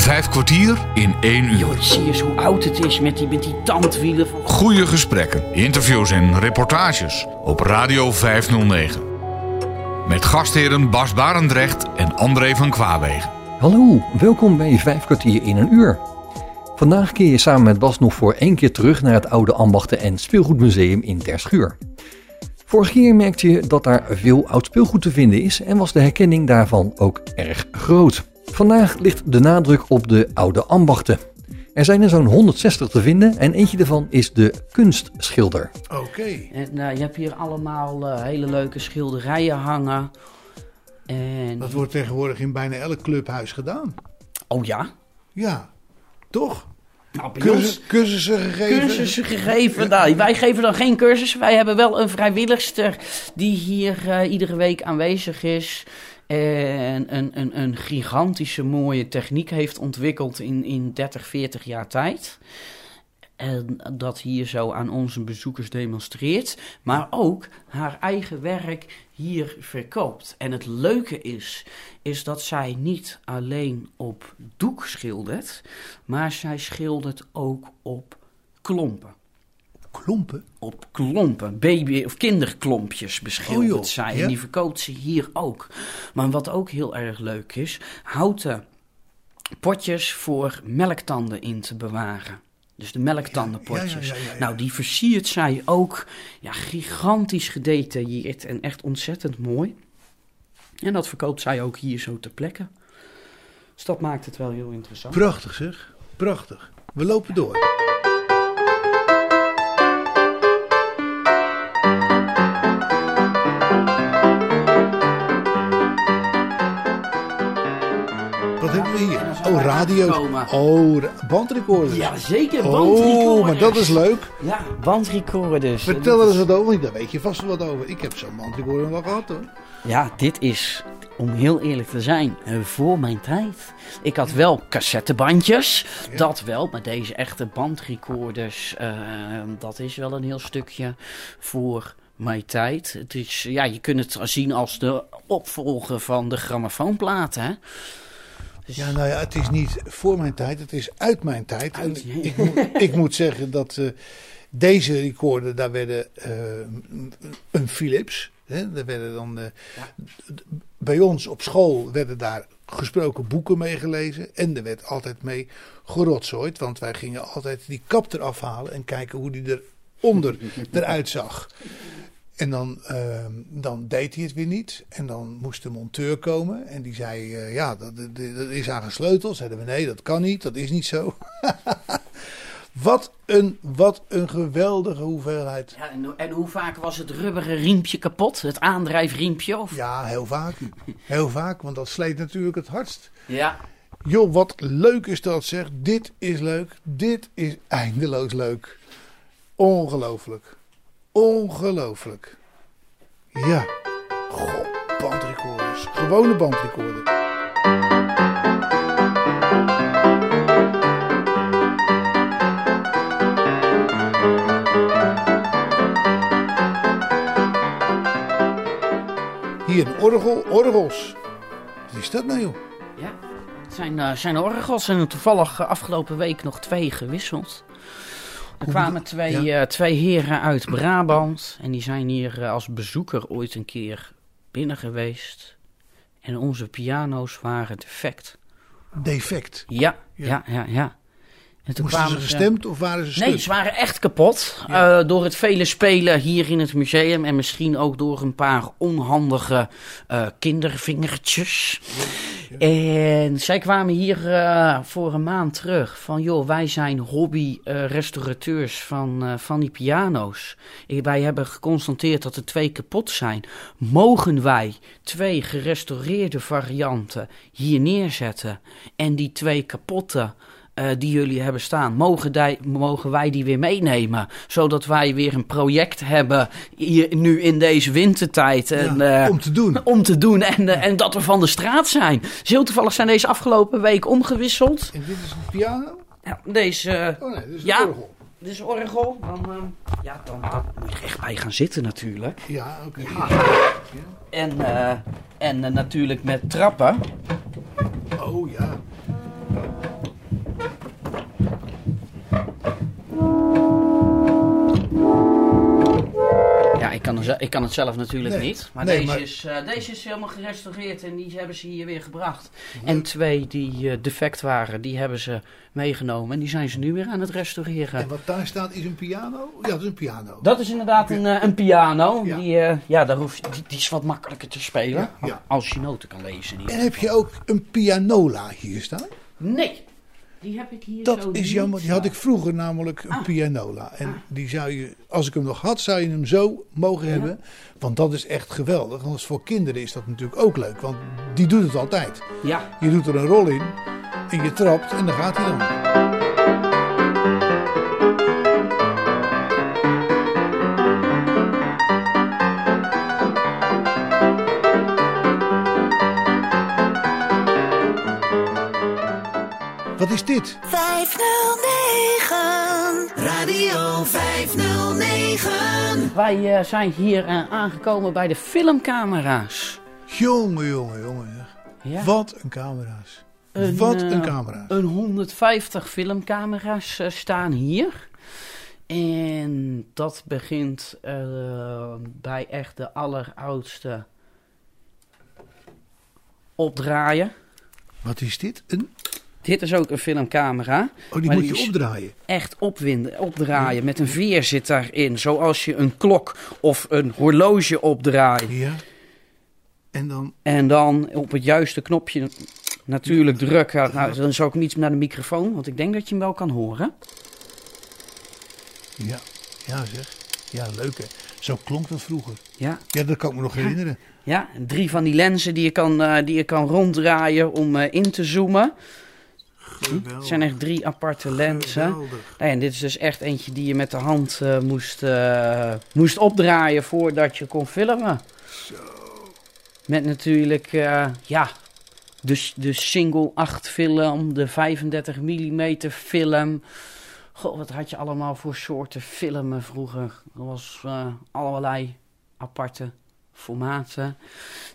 Vijf kwartier in één uur. Joh, zie je eens hoe oud het is met die, met die tandwielen van... Goede gesprekken, interviews en reportages op Radio 509. Met gastheren Bas Barendrecht en André van Kwaabegen. Hallo, welkom bij Vijf kwartier in een uur. Vandaag keer je samen met Bas nog voor één keer terug naar het oude ambachten- en speelgoedmuseum in Terschuur. Vorig keer merkte je dat daar veel oud speelgoed te vinden is en was de herkenning daarvan ook erg groot. Vandaag ligt de nadruk op de oude ambachten. Er zijn er zo'n 160 te vinden en eentje daarvan is de kunstschilder. Oké. En, eh, je hebt hier allemaal eh, hele leuke schilderijen hangen. En... Dat wordt tegenwoordig in bijna elk clubhuis gedaan. Oh ja? Ja, toch? Nou, Cursus, cursussen gegeven. cursussen gegeven. Nou, wij geven dan geen cursussen. Wij hebben wel een vrijwilligster die hier eh, iedere week aanwezig is. En een, een, een gigantische mooie techniek heeft ontwikkeld in, in 30, 40 jaar tijd. En dat hier zo aan onze bezoekers demonstreert. Maar ook haar eigen werk hier verkoopt. En het leuke is, is dat zij niet alleen op doek schildert. Maar zij schildert ook op klompen. Klompen. Op klompen, baby- of kinderklompjes beschildert Oh zij. ja. En die verkoopt ze hier ook. Maar wat ook heel erg leuk is, houten potjes voor melktanden in te bewaren. Dus de melktandenpotjes. Ja, ja, ja, ja, ja. Nou, die versiert zij ook ja, gigantisch gedetailleerd en echt ontzettend mooi. En dat verkoopt zij ook hier zo ter plekke. Dus dat maakt het wel heel interessant. Prachtig zeg. Prachtig. We lopen door. Wat hebben we hier? Oh, radio. Oh, bandrecorders. Ja, zeker. Oh, bandrecorders. maar dat is leuk. Ja, bandrecorders. Vertel er eens wat over. Daar weet je vast wel wat over. Ik heb zo'n bandrecorder wel gehad hoor. Ja, dit is, om heel eerlijk te zijn, eh, voor mijn tijd. Ik had wel cassettebandjes, dat wel. Maar deze echte bandrecorders, eh, dat is wel een heel stukje voor mijn tijd. Het is, ja, je kunt het zien als de opvolger van de grammofoonplaten, hè. Dus- Ja, nou ja, het is niet voor mijn tijd, het is uit mijn tijd. Uit- ik, moet, ik moet zeggen dat eh, deze recorder, daar werden eh, een Philips. Hè, daar werden dan, eh, bij ons op school werden daar gesproken boeken mee gelezen. En er werd altijd mee gerotzooid. Want wij gingen altijd die kap eraf halen en kijken hoe die eronder eruit zag. En dan, ehm, dan deed hij het weer niet. En dan moest de monteur komen. En die zei, eh, ja, dat, dat, dat is aan gesleuteld. Zeiden we, nee, dat kan niet. Dat is niet zo. wat, een, wat een geweldige hoeveelheid. Ja, en, en hoe vaak was het rubberen riempje kapot? Het aandrijfriempje? Of? Ja, heel vaak. Heel vaak, want dat sleet natuurlijk het hardst. ja. Joh, wat leuk is dat zeg. Dit is leuk. Dit is eindeloos leuk. Ongelooflijk. Ongelooflijk. Ja. Goh, bandrecorders. Gewone bandrecorder. Hier een orgel. Orgels. Wat is dat nou joh? Ja, het zijn, eh, zijn orgels en toevallig eh, afgelopen week nog twee gewisseld. Er kwamen twee, ja. eh, twee heren uit Brabant en die zijn hier eh, als bezoeker ooit een keer binnen geweest. En onze piano's waren defect. Defect. Ja, Ja. ja, ja, ja. En toen Moesten ze gestemd of waren ze stuk? Nee, ze waren echt kapot. eh, door het vele spelen hier in het museum. En misschien ook door een paar onhandige eh, kindervingertjes. En zij kwamen hier eh, voor een maand terug. Van joh, wij zijn hobby-restaurateurs van, van die piano's. Wij hebben geconstateerd dat er twee kapot zijn. Mogen wij twee gerestaureerde varianten hier neerzetten? En die twee kapotte eh, die jullie hebben staan, mogen, die, mogen wij die weer meenemen? Zodat wij weer een project hebben hier, nu in deze wintertijd. En, Ja, eh, om te doen. om te doen en, en dat we van de straat zijn. Heel toevallig zijn deze afgelopen week omgewisseld. En dit is een piano? Ja, deze, Oh nee, dit is een Ja. orgel. dit is orgel. Dan, eh, ja, dan, dan moet je er echt bij gaan zitten natuurlijk. Ja, oké. En, eh, en natuurlijk met trappen. Oh ja. Ze- ik kan het zelf natuurlijk Nee. niet. Maar, Nee, deze, maar- Is, eh, deze is helemaal gerestaureerd en die hebben ze hier weer gebracht. En twee die eh, defect waren, die hebben ze meegenomen. En die zijn ze nu weer aan het restaureren. En wat daar staat is een piano? Ja, dat is een piano. Dat is inderdaad een, eh, een piano. Ja. Die, ja, daar hoef je, die, die is wat makkelijker te spelen. Ja, ja. Als je noten kan lezen. En heb je ook een pianola hier staan? Nee, die heb ik hier zo Dat is jammer. Die had ik vroeger namelijk een Ah. pianola. En die zou je, als ik hem nog had, zou je hem zo mogen hebben. Want dat is echt geweldig. Want voor kinderen is dat natuurlijk ook leuk. Want die doet het altijd. Ja, Je doet er een rol in en je trapt en dan gaat hij dan. Wat is dit? 509 Radio 509 wij eh, zijn hier eh, aangekomen bij de filmcamera's. Jongen, jongen, jongen. Ja. Wat een camera's. Een, Wat eh, een camera's. Een 150 filmcamera's eh, staan hier. En dat begint eh, bij echt de alleroudste opdraaien. Wat is dit? Een... Dit is ook een filmcamera. Oh, die moet die je opdraaien. Echt opwinden, opdraaien. Met een veer zit daarin. Zoals je een klok of een horloge opdraait. Ja. En dan... En dan op het juiste knopje natuurlijk drukken. Nou, dan zou ik niet naar de microfoon, want ik denk dat je hem wel kan horen. Ja, ja zeg. Ja, leuk hè. Zo klonk dat vroeger. Ja, Ja, dat kan ik me nog herinneren. ja. drie van die lenzen die je kan, eh, die je kan ronddraaien om eh, in te zoomen. Geweldig. Het zijn echt drie aparte lenzen. Nee, en dit is dus echt eentje die je met de hand eh, moest, eh, moest opdraaien voordat je kon filmen. Met natuurlijk, eh, ja, de, de single 8 film, de 35 mm film. Goh, wat had je allemaal voor soorten filmen vroeger? Er was allerlei aparte formaten.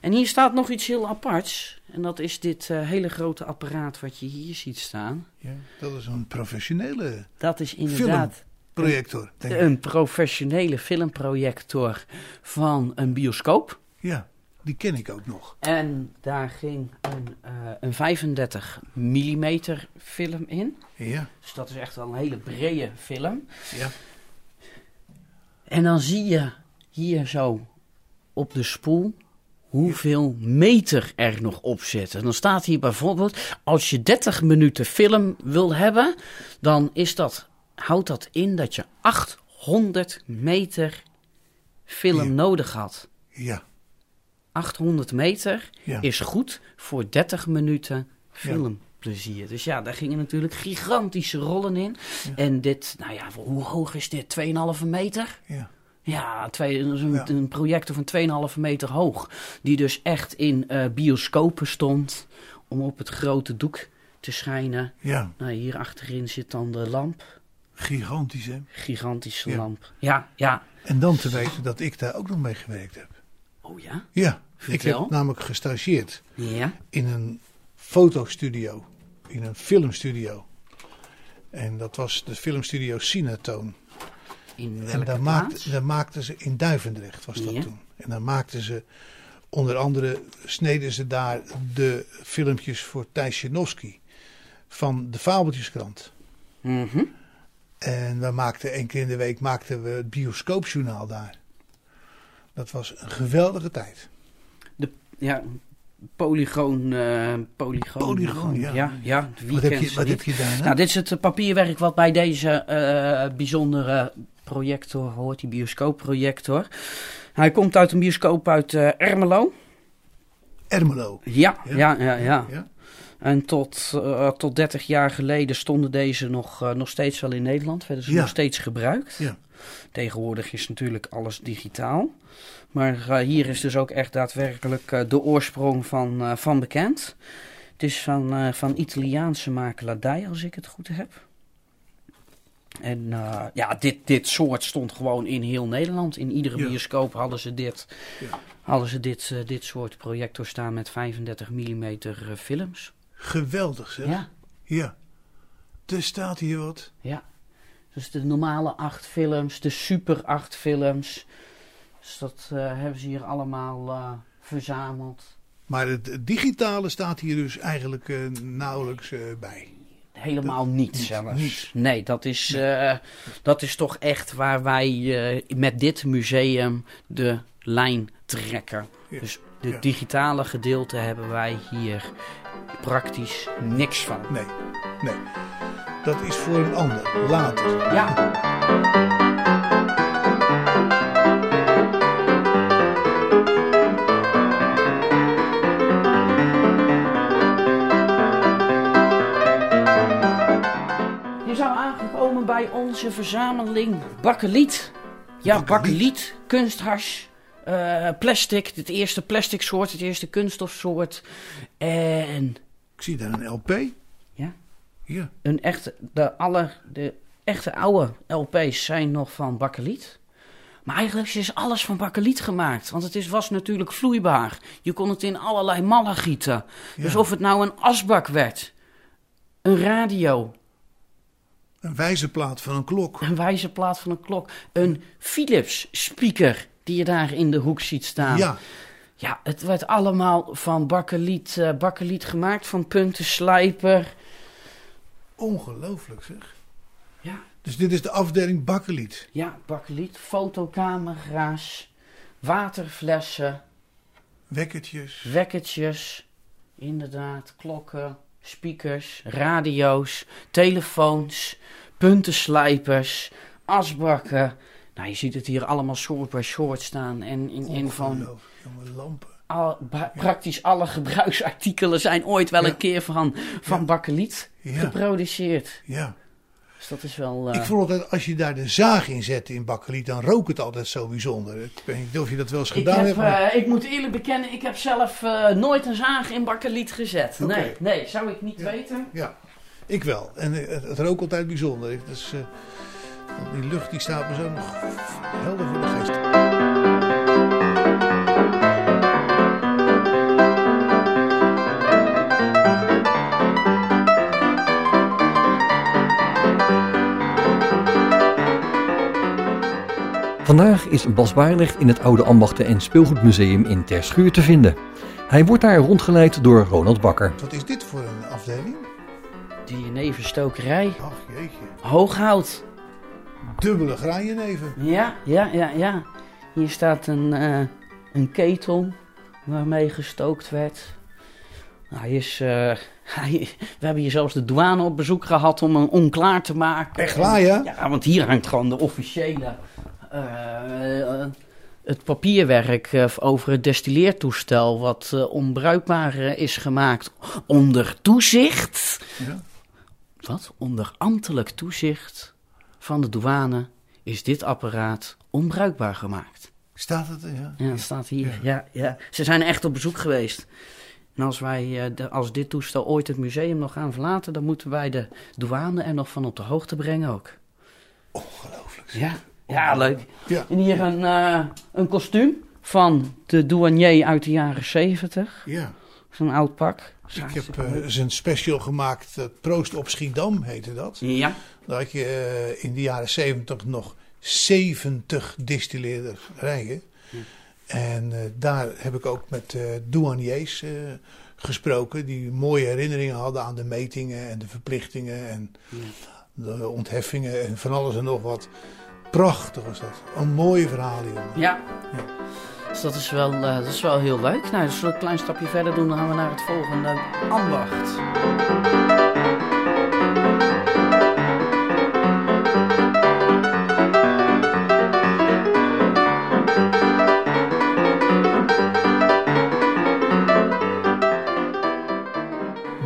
En hier staat nog iets heel aparts. En dat is dit eh, hele grote apparaat wat je hier ziet staan. Ja, dat is een professionele Dat is inderdaad projector. Denk ik. een professionele filmprojector van een bioscoop. Ja, die ken ik ook nog. En daar ging een, eh, een 35 mm film in. Ja, Dus dat is echt wel een hele brede film. ja. En dan zie je hier zo op de spoel hoeveel meter er nog op zit. En dan staat hier bijvoorbeeld, als je 30 minuten film wil hebben, dan is dat, houdt dat in dat je 800 meter film Ja. nodig had. Ja, 800 meter ja. is goed voor 30 minuten filmplezier. Dus ja, daar gingen natuurlijk gigantische rollen in. En dit, nou ja, hoe hoog is dit? 2,5 meter? ja. Ja, twee, een, Ja. een projector van 2,5 meter hoog. Die dus echt in eh, bioscopen stond om op het grote doek te schijnen. ja. Nou, hier achterin zit dan de lamp. Gigantisch hè. Gigantische Ja. lamp. Ja, ja. En dan te weten dat ik daar ook nog mee gewerkt heb. Oh ja? Ja, ik heb namelijk gestageerd Ja. in een fotostudio, in een filmstudio. En dat was de filmstudio Cinatoon. In En daar, maakten ze in Duivendrecht, was dat Ja. toen. En daar maakten ze, onder andere sneden ze daar de filmpjes voor Thijs Janowski van de Fabeltjeskrant. Mhm. En we maakten één keer in de week maakten we het bioscoopjournaal daar. Dat was een geweldige tijd. Ja, polygoon. eh polygoon. Polygoon, ja. Ja, ja Wat heb je, wat niet? heb je daarna? Nou, dit is het papierwerk wat bij deze eh, bijzondere projector hoort, die bioscoopprojector. Hij komt uit een bioscoop uit eh, Ermelo. Ermelo. Ja, Ja? ja, ja, ja. Ja? En tot, eh, tot 30 jaar geleden stonden deze nog, eh, nog steeds wel in Nederland. Werden ze Ja. nog steeds gebruikt. Ja. Tegenwoordig is natuurlijk alles digitaal. Maar hier is dus ook echt daadwerkelijk de oorsprong van, van bekend. Het is van, van Italiaanse makelaardij, als ik het goed heb. En eh, ja, dit, dit soort stond gewoon in heel Nederland. In iedere Ja. bioscoop hadden ze dit, Ja. hadden ze dit, eh, dit soort projectors staan met 35 mm films. Geweldig zeg. Ja, Ja. Er staat hier wat. ja. Dus de normale acht films, de super acht films. Dus dat eh, hebben ze hier allemaal eh, verzameld. Maar het, digitale staat hier dus eigenlijk eh, nauwelijks eh, bij. Helemaal niet zelfs. Nee, dat is, eh, dat is toch echt waar wij eh, met dit museum de lijn trekken. Ja, Dus de ja. digitale gedeelte hebben wij hier praktisch niks van. Nee, nee. Dat is voor een ander, later. Ja, bij onze verzameling bakkeliet. Ja, Bakkeliet. kunsthars, eh, plastic, het eerste plastic soort, het eerste kunststofsoort. En Ik zie daar een LP. Ja. Ja. een echte, de, alle, de echte oude LP's zijn nog van bakkeliet. Maar eigenlijk is alles van bakkeliet gemaakt. Want het is, was natuurlijk vloeibaar. Je kon het in allerlei mallen gieten. Dus of het nou een asbak werd, een radio, Een wijzerplaat van een klok. een wijzerplaat van een klok, een Philips speaker die je daar in de hoek ziet staan. Ja, Ja, het werd allemaal van bakkeliet, eh, bakkeliet gemaakt, van puntenslijper. ongelooflijk zeg. Ja. Dus dit is de afdeling bakkeliet. Ja, bakkeliet, fotocamera's, waterflessen, Wekkertjes. wekkertjes, inderdaad, klokken, speakers, radio's, telefoons, puntenslijpers, asbakken. Nou, je ziet het hier allemaal soort bij soort staan. En in, in van lampen. al, ba- praktisch alle gebruiksartikelen zijn ooit wel Ja. een keer van, van Ja. bakkeliet geproduceerd. ja. Dus dat is wel... eh, Ik vond altijd, als je daar de zaag in zette in bakkeliet, dan rook het altijd zo bijzonder. Ik weet niet of je dat wel eens Ik, gedaan heb, hebt. maar- eh, ik moet eerlijk bekennen, ik heb zelf eh, nooit een zaag in bakkeliet gezet. Nee, nee, zou ik niet Ja. weten. Ja, ik wel. En eh, het, het rook altijd bijzonder. Dus, eh, die lucht die staat me zo nog helder voor de geest. Vandaag is Bas Baarleg in het Oude Ambachten en Speelgoedmuseum in Terschuur te vinden. Hij wordt daar rondgeleid door Ronald Bakker. Wat is dit voor een afdeling? Die nevenstokerij, Ach jeetje. hooghout. Dubbele graaienneven. Ja, ja, ja, ja. Hier staat een, eh, een ketel waarmee gestookt werd. Hij is, eh, hij, we hebben hier zelfs de douane op bezoek gehad om hem onklaar te maken. Echt waar, ja? Ja, want hier hangt gewoon de officiële. Eh, het papierwerk eh, over het destilleertoestel, wat eh, onbruikbaar is gemaakt onder toezicht. Ja. Wat? Onder ambtelijk toezicht van de douane is dit apparaat onbruikbaar gemaakt. Staat het? Ja. Ja, dat staat hier. Ja, ja. Ze zijn echt op bezoek geweest. En als wij, als dit toestel ooit het museum nog gaan verlaten, dan moeten wij de douane er nog van op de hoogte brengen ook. Ongelooflijk. Ja, ja leuk. Ja. En hier een, eh, een kostuum van de douanier uit de jaren 70. Ja. Zo'n oud pak. Ik heb eh, eens een special gemaakt. eh, Proost op Schiedam heette dat. Ja. Daar had je eh, in de jaren 70 nog 70 distilleerderijen. En eh, daar heb ik ook met eh douaniers eh, gesproken. Die mooie herinneringen hadden aan de metingen en de verplichtingen. En de ontheffingen en van alles en nog wat. Prachtig was dat. Een mooie verhaal, jongen. Ja. Dus dat is, wel, eh, dat is wel heel leuk. Nou, dus we een klein stapje verder doen, dan gaan we naar het volgende ambacht.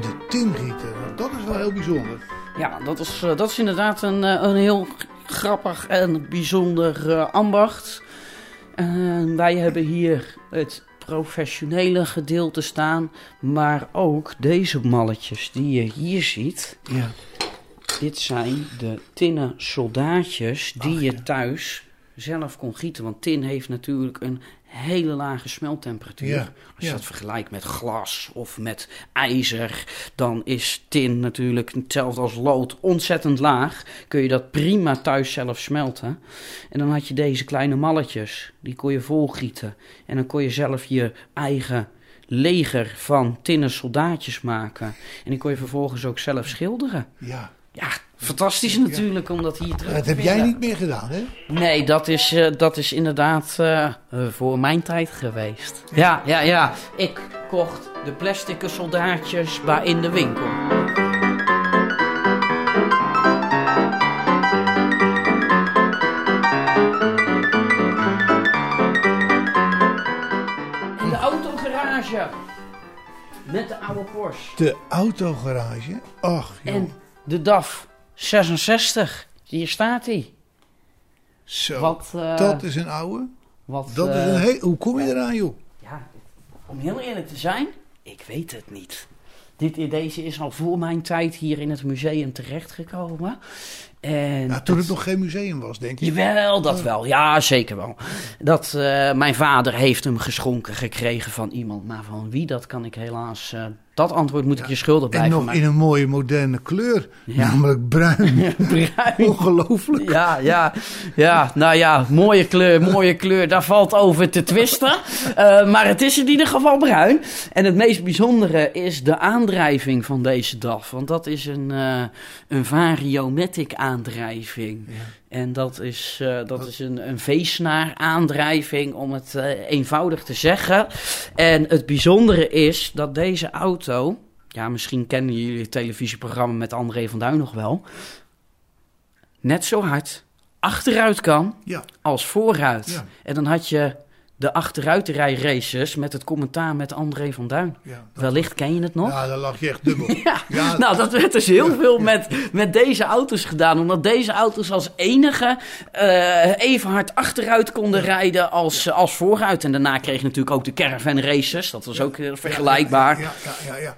De tingieter, dat is wel heel bijzonder. Ja, dat is, eh, dat is inderdaad een, eh, een heel grappig en bijzonder eh, ambacht. En wij hebben hier het professionele gedeelte staan, maar ook deze malletjes die je hier ziet. Ja. Dit zijn de tinnen soldaatjes die Ach, je ja. thuis zelf kon gieten. Want tin heeft natuurlijk een hele lage smelttemperatuur. Ja, Als je ja. dat vergelijkt met glas of met ijzer, dan is tin natuurlijk hetzelfde als lood ontzettend laag. Kun je dat prima thuis zelf smelten. En dan had je deze kleine malletjes, die kon je volgieten. En dan kon je zelf je eigen leger van tinnen soldaatjes maken. En die kon je vervolgens ook zelf schilderen. Ja. Ja, fantastisch natuurlijk om dat hier terug Dat te heb jij niet meer gedaan, hè? Nee, dat is, eh, dat is inderdaad eh, eh, voor mijn tijd geweest. Ja, ja, ja. Ik kocht de plastic soldaatjes bij in de winkel. In de autogarage. Met de oude Porsche. De autogarage. Ach, joh. En de DAF 66. Hier staat hij. Zo. Wat, eh, dat is een oude. wat, Dat is eh, een heel... Hoe kom je eraan, joh? Ja, om heel eerlijk te zijn, ik weet het niet. Dit, deze is al voor mijn tijd hier in het museum terechtgekomen. En Ja, toen het nog geen museum was, denk ik. Jawel, dat wel. Ja, zeker wel. Dat, eh, mijn vader heeft hem geschonken gekregen van iemand. Maar van wie, dat kan ik helaas... dat antwoord moet ik je schuldig En blijven. nog maar- in een mooie moderne kleur. Ja. Namelijk bruin. Bruin. Ongelooflijk. Ja, ja, ja, nou ja, mooie kleur, mooie kleur, daar valt over te twisten. Eh, maar het is in ieder geval bruin. En het meest bijzondere is de aandrijving van deze DAF. Want dat is een, eh een variomatic aandrijving. En dat is, eh, dat is een, een V-snaar aandrijving, om het eh, eenvoudig te zeggen. En het bijzondere is dat deze auto... Ja, misschien kennen jullie het televisieprogramma met André van Duin nog wel net zo hard achteruit kan Ja. als vooruit. Ja. En dan had je de achteruitrij-races met het commentaar met André van Duin. Ja, Wellicht ken je het nog? ja, dan lag je echt dubbel. Ja, Ja. nou dat werd dus heel veel met, met deze auto's gedaan. Omdat deze auto's als enige eh, even hard achteruit konden rijden als, als vooruit. En daarna kreeg je natuurlijk ook de caravan races. Dat was ook eh, vergelijkbaar. Ja, ja, ja, ja.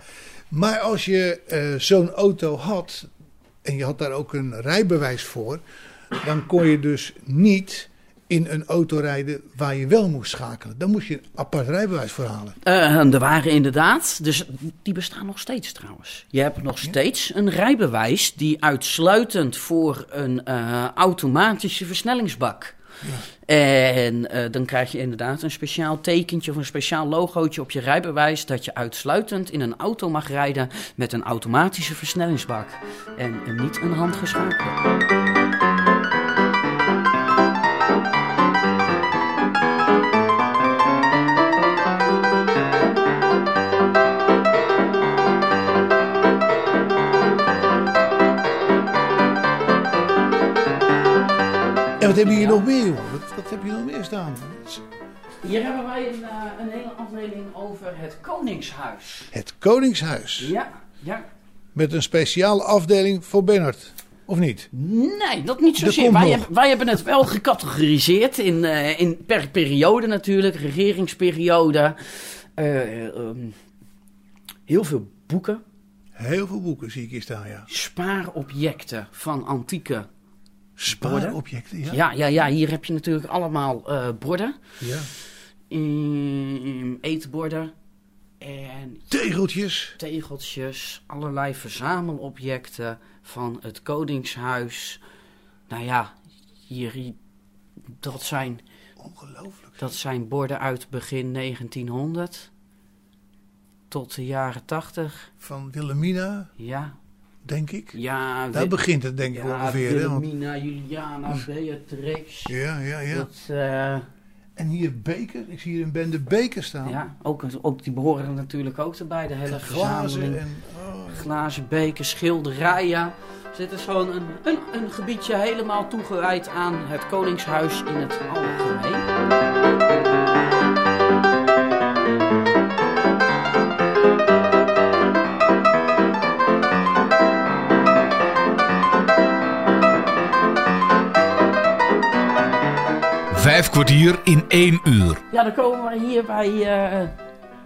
Maar als je eh, zo'n auto had en je had daar ook een rijbewijs voor, dan kon je dus niet in een auto rijden waar je wel moest schakelen. Dan moest je een apart rijbewijs voor halen. Eh, er waren inderdaad, dus die bestaan nog steeds trouwens. Je hebt nog steeds een rijbewijs die uitsluitend voor een eh, automatische versnellingsbak. En eh, dan krijg je inderdaad een speciaal tekentje of een speciaal logootje op je rijbewijs dat je uitsluitend in een auto mag rijden met een automatische versnellingsbak en niet een handgeschakelde. Wat hebben we hier nog meer, jongen? Wat, wat heb je nog meer staan? Hier hebben wij een, eh, een hele afdeling over het Koningshuis. Het Koningshuis. Ja, ja. Met een speciale afdeling voor Bernard. Of niet? Nee, dat niet Er zozeer. Wij, wij hebben het wel gecategoriseerd in, eh, in per periode natuurlijk, regeringsperiode. Eh, ehm, heel veel boeken, Heel veel boeken zie ik hier staan, ja. spaarobjecten van antieke. Spaarobjecten, ja. Ja, ja, ja, hier heb je natuurlijk allemaal eh, borden, ja. eetborden en Tegeltjes. tegeltjes, allerlei verzamelobjecten van het Koningshuis. Nou ja, hier, hier- dat zijn Ongelooflijk. Dat zijn borden uit begin 1900 tot de jaren 80. Van Wilhelmina, Ja, denk ik. ja. Daar begint het denk ik ja, ongeveer. Want- Wilhelmina, Juliana, Beatrix. ja, ja, ja. Dat, eh, En hier beker. Ik zie hier een bende beker staan. ja, ook, ook die behoren natuurlijk ook erbij. De hele En glazen verzameling. en... oh, Glazen bekers, schilderijen. Dit is gewoon een, een, een gebiedje helemaal toegewijd aan het Koningshuis in het algemeen. Vijf kwartier in één uur. Ja, dan komen we hier bij eh,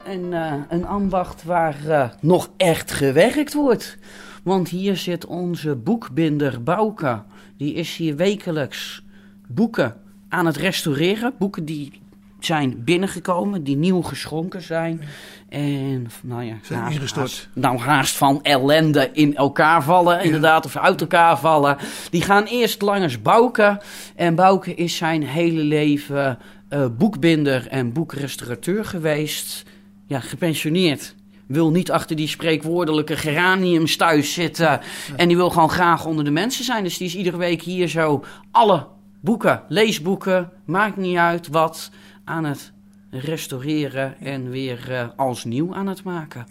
een, eh, een ambacht waar eh, nog echt gewerkt wordt. Want hier zit onze boekbinder Bouke. Die is hier wekelijks boeken aan het restaureren. Boeken die zijn binnengekomen, die nieuw geschonken zijn. En nou ja, Zijn haast, ingestort. haast- nou, haast van ellende in elkaar vallen, inderdaad, of uit elkaar vallen. Die gaan eerst langs Bouke. En Bouke is zijn hele leven eh, boekbinder en boekrestaurateur geweest. Ja, gepensioneerd. Wil niet achter die spreekwoordelijke geraniums thuis zitten. En die wil gewoon graag onder de mensen zijn. Dus die is iedere week hier zo alle boeken, leesboeken, maakt niet uit wat, aan het restaureren en weer eh, als nieuw aan het maken.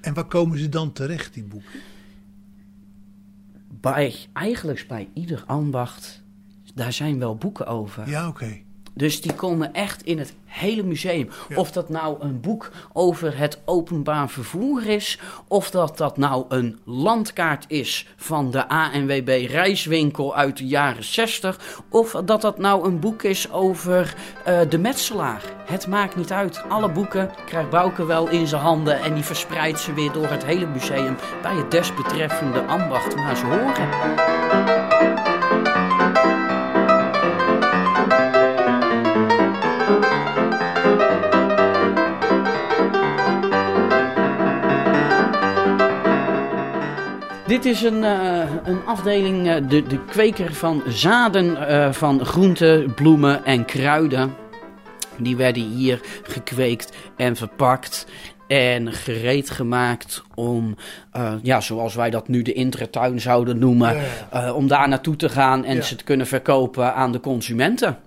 En waar komen ze dan terecht, die boeken? Bij, eigenlijk bij ieder ambacht, daar zijn wel boeken over. Ja, oké. Dus die komen echt in het hele museum. Of dat nou een boek over het openbaar vervoer is, of dat dat nou een landkaart is van de ANWB reiswinkel uit de jaren 60, of dat dat nou een boek is over eh, de metselaar. Het maakt niet uit. Alle boeken krijgt Bouke wel in zijn handen en die verspreidt ze weer door het hele museum bij het desbetreffende ambacht waar ze horen. Dit is een, eh, een afdeling, eh, de, de kweker van zaden eh, van groenten, bloemen en kruiden. Die werden hier gekweekt en verpakt en gereed gemaakt om, ja, zoals wij dat nu de intratuin zouden noemen, Ja, ja. om daar naartoe te gaan en Ja. ze te kunnen verkopen aan de consumenten.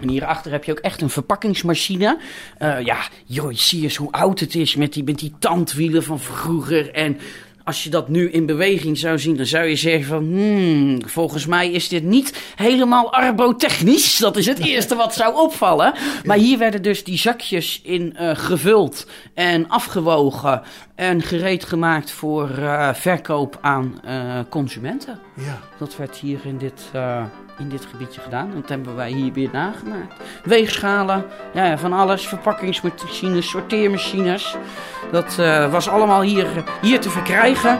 En hierachter heb je ook echt een verpakkingsmachine. Ja, joh, zie eens hoe oud het is met die, met die tandwielen van vroeger. En als je dat nu in beweging zou zien, dan zou je zeggen van... Hmm, volgens mij is dit niet helemaal arbotechnisch. Dat is het eerste wat zou opvallen. Maar hier werden dus die zakjes in eh, gevuld en afgewogen... en gereed gemaakt voor eh, verkoop aan eh, consumenten. Ja. Dat werd hier in dit, in dit gebiedje gedaan. Dat hebben wij hier weer nagemaakt. Weegschalen, ja, van alles. Verpakkingsmachines, sorteermachines. Dat eh, was allemaal hier, hier te verkrijgen.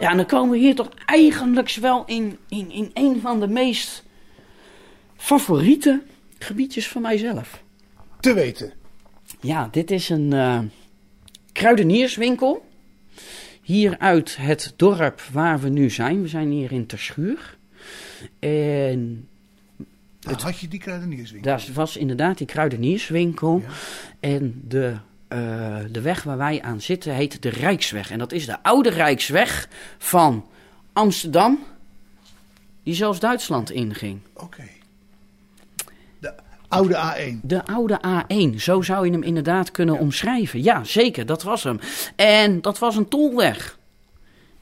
Ja, en dan komen we hier toch eigenlijk wel in, in, in een van de meest favoriete gebiedjes van mijzelf. Te weten. Ja, dit is een eh, kruidenierswinkel. Hier uit het dorp waar we nu zijn. We zijn hier in Terschuur. En Dat had je die kruidenierswinkel. daar was inderdaad die kruidenierswinkel. Ja. En de, eh, de weg waar wij aan zitten heet de Rijksweg. En dat is de oude Rijksweg van Amsterdam, die zelfs Duitsland inging. Oké. Oude A1. De oude A1, zo zou je hem inderdaad kunnen omschrijven. Ja, zeker, dat was hem. En dat was een tolweg.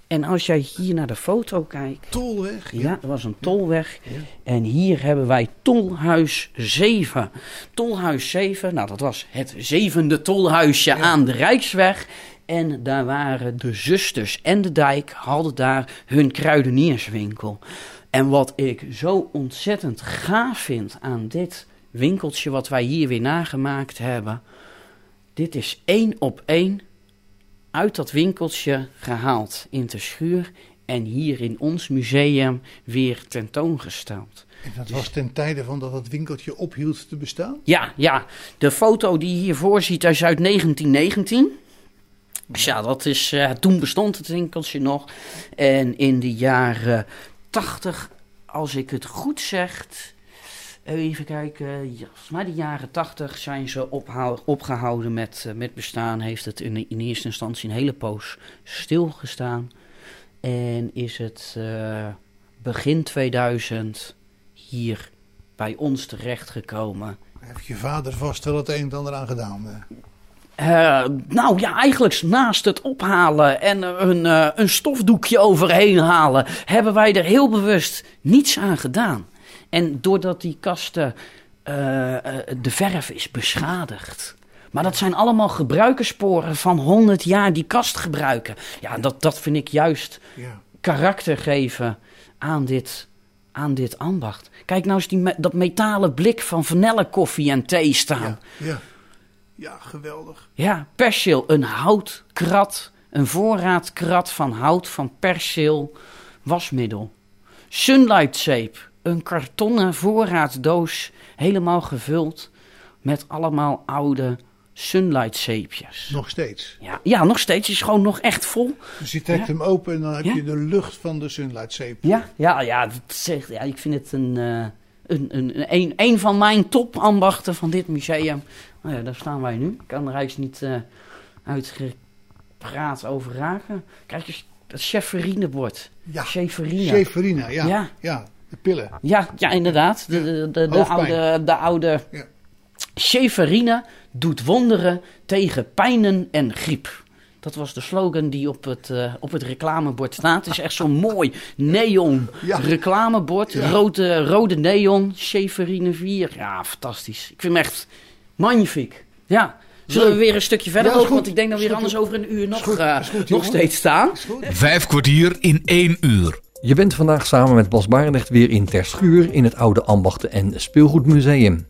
En als jij hier naar de foto kijkt. Tolweg. Ja, dat was een tolweg. En hier hebben wij Tolhuis 7. Tolhuis 7, nou dat was het zevende tolhuisje aan de Rijksweg. En daar waren de zusters en de dijk hadden daar hun kruidenierswinkel. En wat ik zo ontzettend gaaf vind aan dit winkeltje wat wij hier weer nagemaakt hebben. Dit is één op één uit dat winkeltje gehaald in de schuur en hier in ons museum weer tentoongesteld. En dat was ten tijde van dat het winkeltje ophield te bestaan? Ja, ja, de foto die je hiervoor ziet is uit 1919. Dus ja, dat is, eh, toen bestond het winkeltje nog. En in de jaren 80, als ik het goed zeg, even kijken, ja, mij de jaren 80 zijn ze opgehouden met, eh, met bestaan. Heeft het in, in eerste instantie een hele poos stilgestaan. En is het eh, begin 2000 hier bij ons terechtgekomen. Heeft je vader vast wel het een en ander aan gedaan? eh? Nou ja, eigenlijk naast het ophalen en een, een stofdoekje overheen halen, hebben wij er heel bewust niets aan gedaan. En doordat die kasten, eh, eh, de verf is beschadigd. Maar dat zijn allemaal gebruikersporen van 100 jaar die kast gebruiken. Ja, dat, dat vind ik juist Ja. karakter geven aan dit, aan dit ambacht. Kijk nou eens die, dat metalen blik van vanillekoffie en thee staan. Ja. ja. Ja, geweldig. Ja, perceel, een houtkrat, een voorraadkrat van hout van perceel wasmiddel. Sunlight zeep, een kartonnen voorraaddoos helemaal gevuld met allemaal oude Sunlight zeepjes. Nog steeds. Ja, ja, nog steeds is gewoon nog echt vol. Dus je trekt Ja. hem open en dan heb Ja. je de lucht van de Sunlight zeep. Ja, ja, ja, zegt, ja ik vind het een, eh, een, een, een, een van mijn topambachten van dit museum. Nou ja, daar staan wij nu. Ik kan er eigenlijk niet eh uitgepraat over raken. Kijk eens, dat cheferinebord. Ja. Cheferine. Cheferina, ja. Ja. ja. De pillen. Ja, ja, inderdaad. De, de, de, oude, de oude Ja. Cheferine doet wonderen tegen pijnen en griep. Dat was de slogan die op het, eh, op het reclamebord staat. Het is echt zo'n mooi neon Ja. reclamebord. Ja. Rode, rode neon, Cheferine 4. Ja, fantastisch. Ik vind hem echt magnifiek. Ja. Zullen we weer een stukje verder lopen? goed. Want ik denk dat we hier anders over een uur nog, goed. eh, goed, nog steeds staan. Vijf kwartier in één uur. Je bent vandaag samen met Bas Barendrecht weer in Terschuur in het oude Ambachten- en Speelgoedmuseum.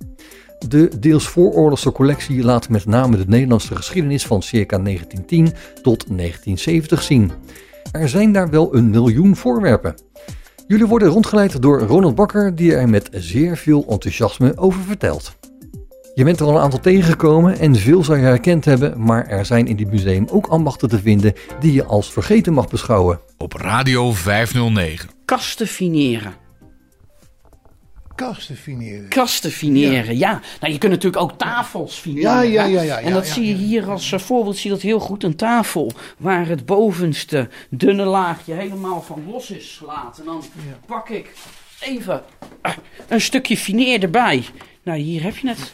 De deels vooroorlogse collectie laat met name de Nederlandse geschiedenis van circa 1910 tot 1970 zien. Er zijn daar wel een miljoen voorwerpen. Jullie worden rondgeleid door Ronald Bakker, die er met zeer veel enthousiasme over vertelt. Je bent er al een aantal tegengekomen en veel zou je herkend hebben, maar er zijn in dit museum ook ambachten te vinden die je als vergeten mag beschouwen. Op Radio 509. Kasten fineren. Kasten fineren. Kasten fineren, ja. Nou, je kunt natuurlijk ook tafels fineren. Ja, ja, ja, ja, En dat ja, zie je ja. hier als eh, voorbeeld, zie je dat heel goed. Een tafel waar het bovenste dunne laagje helemaal van los is gelaten. En dan Ja. pak ik even eh, een stukje fineer erbij. Nou, hier heb je het.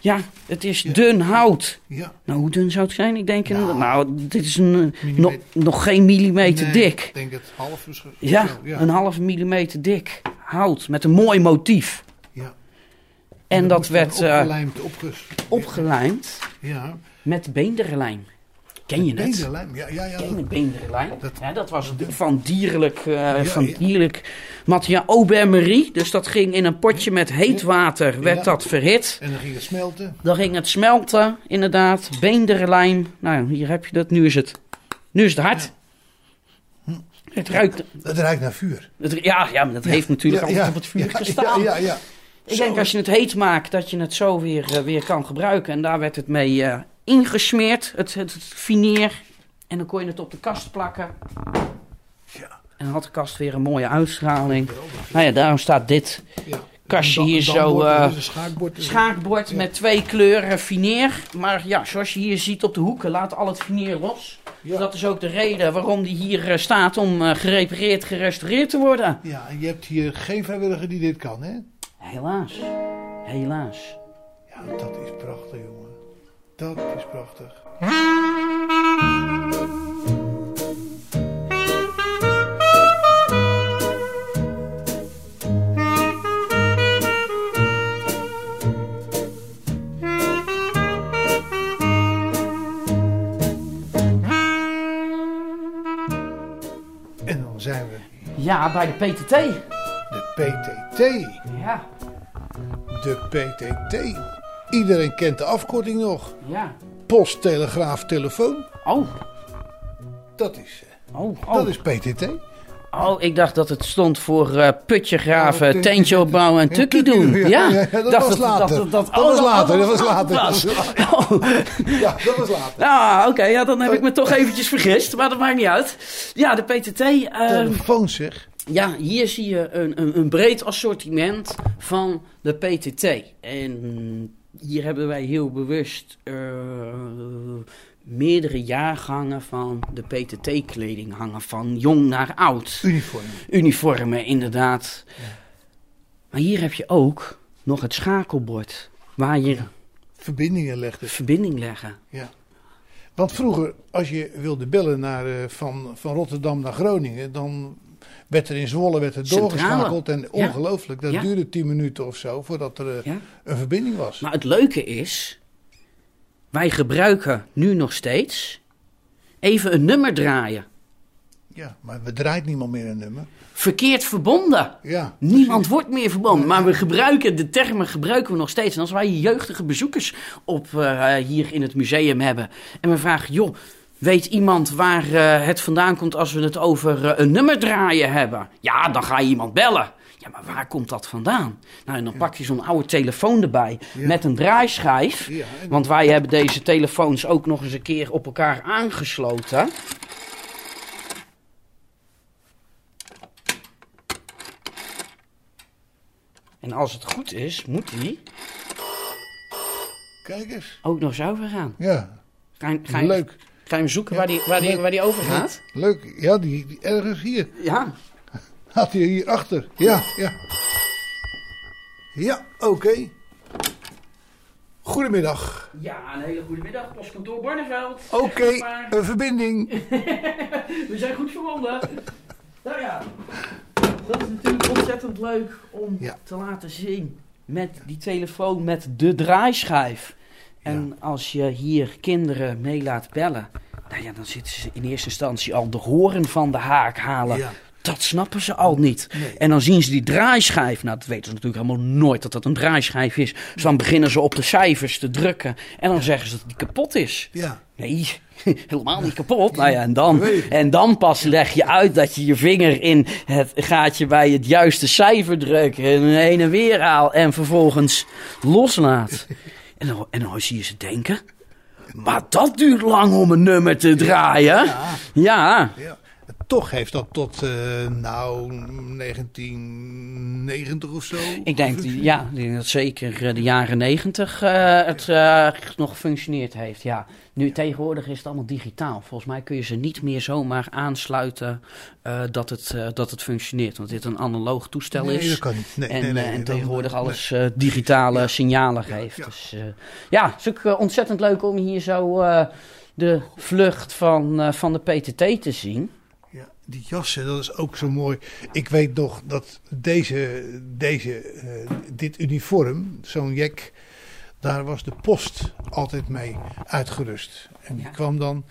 Ja. Het is dun hout. Ja. Nou, hoe dun zou het zijn? Ik denk, Nou, nou, dit is een, eh, nog, nog geen millimeter Nee, dik. Ik denk het half is. Ja, een halve millimeter dik hout met een mooi motief. ja. En dat werd eh, opgelijmd, opgelijmd Ja. met beenderlijm. Ken je het? Beenderlijm. Ja, ja, ja. Ken je dat- beenderlijm? Dat- Ja, dat was van dierlijk, eh, van dierlijk materiaal. Aubert-Marie, dus dat ging in een potje met heet water, werd dat verhit. En dan ging het smelten. Dan ging het smelten, inderdaad. Beenderlijm. Nou, hier heb je dat. Nu is het, nu is het hard. Het ruikt... Dat ruikt naar vuur. Het, ja, ja, maar dat heeft natuurlijk altijd op het vuur gestaan. Ja, ja. Ik denk als je het heet maakt, dat je het zo weer, eh, weer kan gebruiken. En daar werd het mee eh, ingesmeerd, het, het, het fineer. En dan kon je het op de kast plakken. Ja. En dan had de kast weer een mooie uitstraling. Nou ja, daarom staat dit Ja. kastje hier zo... eh, schaakbord. schaakbord Ja. met twee kleuren fineer. Maar ja, zoals je hier ziet op de hoeken, laat al het fineer los. Ja. Dat is ook de reden waarom die hier eh, staat om eh, gerepareerd, gerestaureerd te worden. Ja, en je hebt hier geen vrijwilliger die dit kan, hè? Helaas. Helaas. Ja, dat is prachtig, jongen. Dat is prachtig. En dan zijn we Ja, bij de PTT. de PTT. Ja, De PTT. Iedereen kent de afkorting nog. ja. Post, telegraaf, telefoon. Oh, Dat is, eh, oh, oh. dat is PTT. Oh, ik dacht dat het stond voor eh, putje graven, Oh, tentje- opbouwen en tukkie doen. Ja, dat was later. Dat was later, dat was later. Ja, dat was later. Ah, oké, ja, dan heb ik me toch eventjes vergist, maar dat maakt niet uit. Ja, de PTT. eh, Telefoon zeg. ja, hier zie je een, een, een breed assortiment van de PTT. En hier hebben wij heel bewust eh, meerdere jaargangen van de PTT-kleding hangen, van jong naar oud. Uniform. uniformen, inderdaad. Maar hier heb je ook nog het schakelbord. Waar je Verbindingen de legde. verbinding leggen. Ja. Want vroeger, als je wilde bellen naar, eh, van, van Rotterdam naar Groningen, dan werd er in Zwolle werd er Centrale. doorgeschakeld. En ongelooflijk, dat Ja. duurde 10 minuten of zo voordat er eh, Ja? een verbinding was. Maar het leuke is, wij gebruiken nu nog steeds even een nummer draaien. Ja, maar we draait niemand meer een nummer. Verkeerd verbonden. Ja. Niemand wordt meer verbonden, maar we gebruiken de termen gebruiken we nog steeds. En als wij jeugdige bezoekers op, eh, hier in het museum hebben en we vragen, joh, weet iemand waar eh, het vandaan komt als we het over eh, een nummer draaien hebben? Ja, dan ga je iemand bellen. Ja, maar waar komt dat vandaan? Nou, en dan pak je zo'n oude telefoon erbij Ja. met een draaischijf. Ja, en- Want wij hebben deze telefoons ook nog eens een keer op elkaar aangesloten. En als het goed is, moet die Kijk eens. ook nog eens overgaan. Ja, Ga ga leuk. Ga je hem zoeken waar die, waar die, waar die over gaat? Leuk. Ja, die, die ergens hier. Ja. Had hij hier achter. Ja, ja. Ja, oké. Goedemiddag. Ja, een hele goede middag, postkantoor Barneveld. Oké, maar. een verbinding. We zijn goed verbonden. nou ja, dat is natuurlijk ontzettend leuk om Ja. te laten zien. Met die telefoon met de draaischijf. En als je hier kinderen mee laat bellen, nou ja, dan zitten ze in eerste instantie al de horen van de haak halen. Ja. Dat snappen ze al niet. Nee. En dan zien ze die draaischijf. Nou, dat weten ze natuurlijk helemaal nooit dat dat een draaischijf is. Dus dan beginnen ze op de cijfers te drukken. En dan zeggen ze dat die kapot is. Ja. Nee, helemaal niet kapot. Nou ja, en dan, en dan pas leg je uit dat je je vinger in het gaatje bij het juiste cijfer drukt. En heen en weer haalt en vervolgens loslaat. En dan, en dan zie je ze denken. Maar dat duurt lang om een nummer te draaien. Ja, ja. Toch heeft dat tot, eh, nou, 1990 of zo. ik denk, ja, dat zeker eh, de jaren negentig eh, het nog gefunctioneerd heeft. Ja. Nu tegenwoordig is het allemaal digitaal. Volgens mij kun je ze niet meer zomaar aansluiten dat, het, dat het functioneert. Want dit een analoog toestel Nee, is. dat kan niet. Nee, en, nee, nee, en tegenwoordig alles digitale signalen Ja, geeft. ja. Dus eh, ja, het is ook ontzettend leuk om hier zo de vlucht van, van de PTT te zien. Die jassen, dat is ook zo mooi. Ik weet nog dat deze, deze, eh, dit uniform, zo'n jek, daar was de post altijd mee uitgerust. En die, Ja. kwam dan,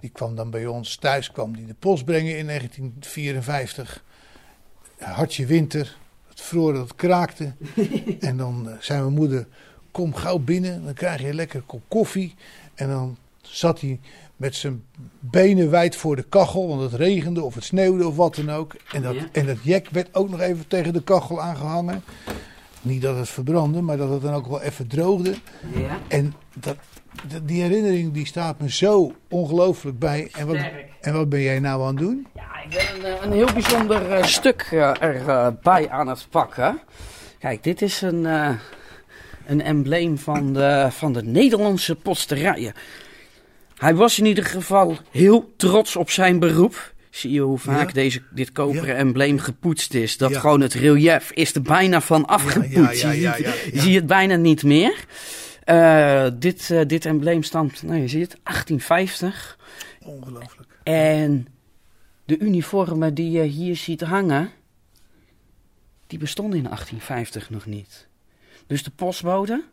die kwam dan bij ons thuis, kwam die de post brengen in 1954. Hartje winter, het vroor, dat kraakte. en dan eh, zei mijn moeder, kom gauw binnen, dan krijg je een lekker kop koffie. En dan zat hij met zijn benen wijd voor de kachel, want het regende of het sneeuwde of wat dan ook. En dat, Ja. en dat jek werd ook nog even tegen de kachel aangehangen. Niet dat het verbrandde, maar dat het dan ook wel even droogde. Ja. En dat, dat- die herinnering die staat me zo ongelooflijk bij. En wat, en wat ben jij nou aan het doen? Ja, ik ben een, eh, een heel bijzonder eh, stuk eh, erbij aan het pakken. Kijk, dit is een, een embleem van de, van de Nederlandse posterijen. Hij was in ieder geval heel trots op zijn beroep. Zie je hoe vaak Ja. deze, dit koperen Ja. embleem gepoetst is? Dat Ja. gewoon het relief is er bijna van afgepoetst. ja, Je ziet het bijna niet meer. Eh, dit, eh, dit embleem stamt, nou je ziet het, 1850. Ongelooflijk. En de uniformen die je hier ziet hangen, die bestonden in 1850 nog niet. Dus de postbode,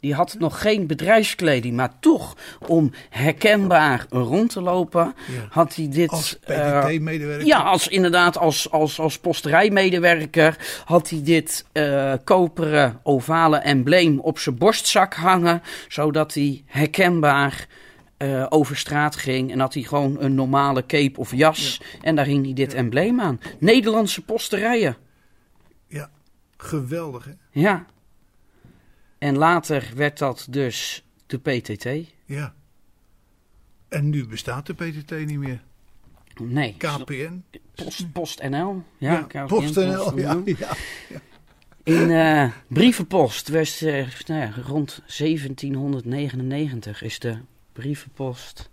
die had nog geen bedrijfskleding, maar toch om herkenbaar rond te lopen, Ja. had hij dit... Als eh, PTT-medewerker. ja, als, inderdaad, als, als, als posterijmedewerker had hij dit eh, koperen ovale embleem op zijn borstzak hangen, zodat hij herkenbaar eh, over straat ging en had hij gewoon een normale cape of jas en daar hing hij dit embleem aan. Nederlandse posterijen, Ja, geweldig hè? ja. En later werd dat dus de PTT. Ja. En nu bestaat de PTT niet meer. Nee, KPN. Post, NL. Ja, PostNL. Post Ja, NL. ja. In eh, brievenpost eh, nou ja, rond 1799 is de brievenpost